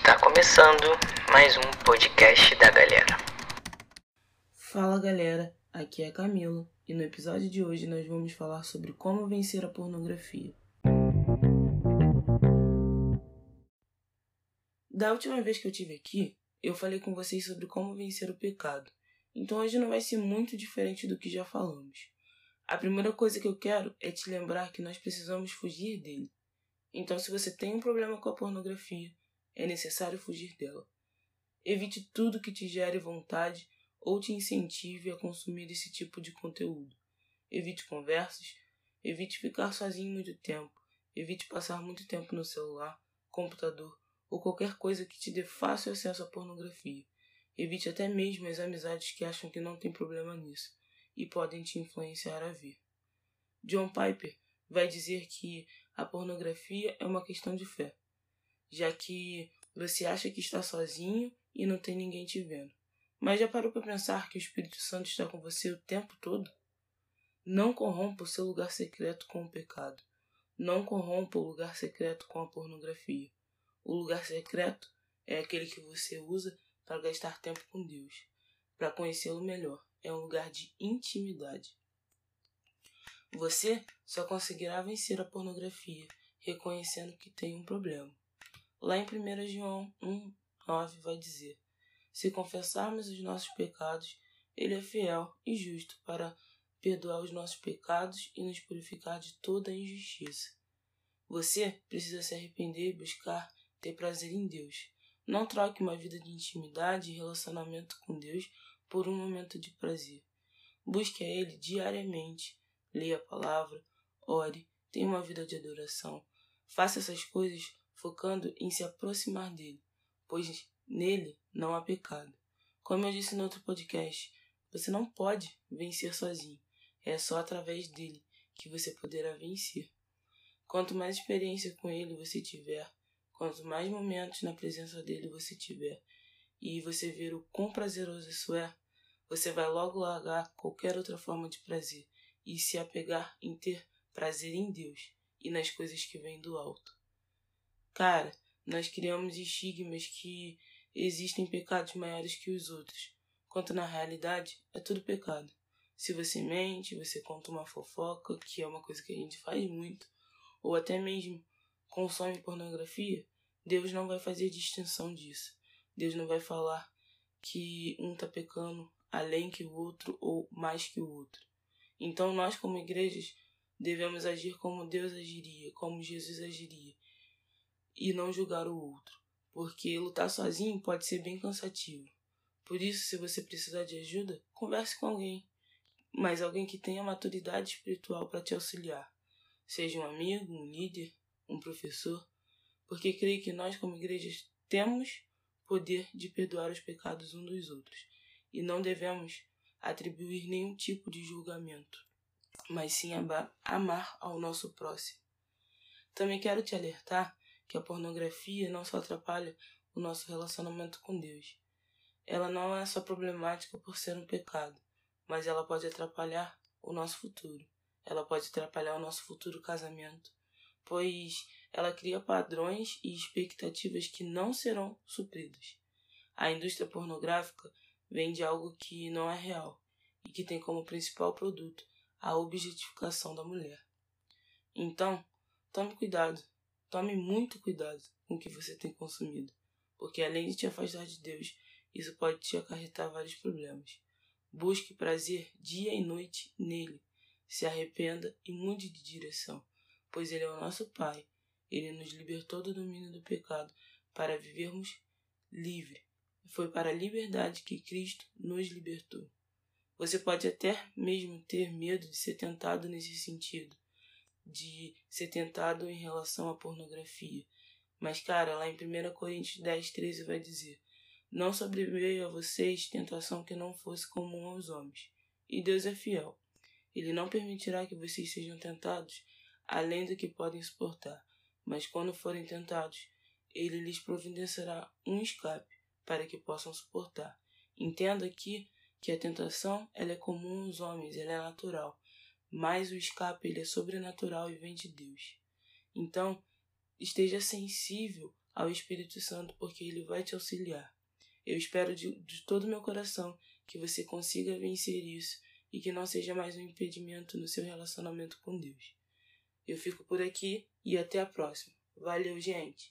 Está começando mais um podcast da galera. Fala galera, aqui é Camilo e no episódio de hoje nós vamos falar sobre como vencer a pornografia. Da última vez que eu tive aqui, eu falei com vocês sobre como vencer o pecado, então hoje não vai ser muito diferente do que já falamos. A primeira coisa que eu quero é te lembrar que nós precisamos fugir dele. Então, se você tem um problema com a pornografia, é necessário fugir dela. Evite tudo que te gere vontade ou te incentive a consumir esse tipo de conteúdo. Evite conversas, evite ficar sozinho muito tempo, evite passar muito tempo no celular, computador ou qualquer coisa que te dê fácil acesso à pornografia. Evite até mesmo as amizades que acham que não tem problema nisso e podem te influenciar a ver. John Piper vai dizer que a pornografia é uma questão de fé, já que você acha que está sozinho e não tem ninguém te vendo. Mas já parou para pensar que o Espírito Santo está com você o tempo todo? Não corrompa o seu lugar secreto com o pecado. Não corrompa o lugar secreto com a pornografia. O lugar secreto é aquele que você usa para gastar tempo com Deus, para conhecê-lo melhor. É um lugar de intimidade. Você só conseguirá vencer a pornografia reconhecendo que tem um problema. Lá em 1 João 1, 9 vai dizer: Se confessarmos os nossos pecados, Ele é fiel e justo para perdoar os nossos pecados e nos purificar de toda injustiça. Você precisa se arrepender e buscar ter prazer em Deus. Não troque uma vida de intimidade e relacionamento com Deus por um momento de prazer. Busque a Ele diariamente leia a palavra, ore, tenha uma vida de adoração. Faça essas coisas focando em se aproximar dele, pois nele não há pecado. Como eu disse no outro podcast, você não pode vencer sozinho. É só através dele que você poderá vencer. Quanto mais experiência com ele você tiver, quanto mais momentos na presença dele você tiver, e você ver o quão prazeroso isso é, você vai logo largar qualquer outra forma de prazer e se apegar em ter prazer em Deus e nas coisas que vêm do alto. Cara, nós criamos estigmas que existem pecados maiores que os outros, quanto na realidade é tudo pecado. Se você mente, você conta uma fofoca, que é uma coisa que a gente faz muito, ou até mesmo consome pornografia, Deus não vai fazer distinção disso. Deus não vai falar que um tá pecando além que o outro ou mais que o outro. Então nós, como igrejas, devemos agir como Deus agiria, como Jesus agiria, e não julgar o outro, porque lutar sozinho pode ser bem cansativo. Por isso, se você precisar de ajuda, converse com alguém, mas alguém que tenha maturidade espiritual para te auxiliar, seja um amigo, um líder, um professor, porque creio que nós, como igrejas, temos poder de perdoar os pecados uns dos outros e não devemos atribuir nenhum tipo de julgamento, mas sim amar ao nosso próximo. Também quero te alertar que a pornografia não só atrapalha o nosso relacionamento com Deus. Ela não é só problemática por ser um pecado, mas ela pode atrapalhar o nosso futuro. Ela pode atrapalhar o nosso futuro casamento, pois ela cria padrões e expectativas que não serão supridos. A indústria pornográfica vende algo que não é real e que tem como principal produto a objetificação da mulher. Então, tome cuidado, tome muito cuidado com o que você tem consumido, porque além de te afastar de Deus, isso pode te acarretar vários problemas. Busque prazer dia e noite nele, se arrependa e mude de direção, pois ele é o nosso Pai. Ele nos libertou do domínio do pecado para vivermos livre foi para a liberdade que Cristo nos libertou. Você pode até mesmo ter medo de ser tentado nesse sentido, de ser tentado em relação à pornografia. Mas, cara, lá em 1 Coríntios 10, 13 vai dizer: Não sobreveio a vocês tentação que não fosse comum aos homens. E Deus é fiel. Ele não permitirá que vocês sejam tentados além do que podem suportar. Mas quando forem tentados, ele lhes providenciará um escape para que possam suportar. Entenda aqui que a tentação ela é comum aos homens, ela é natural, mas o escape ele é sobrenatural e vem de Deus. Então, esteja sensível ao Espírito Santo, porque ele vai te auxiliar. Eu espero de, de todo o meu coração que você consiga vencer isso e que não seja mais um impedimento no seu relacionamento com Deus. Eu fico por aqui e até a próxima. Valeu, gente!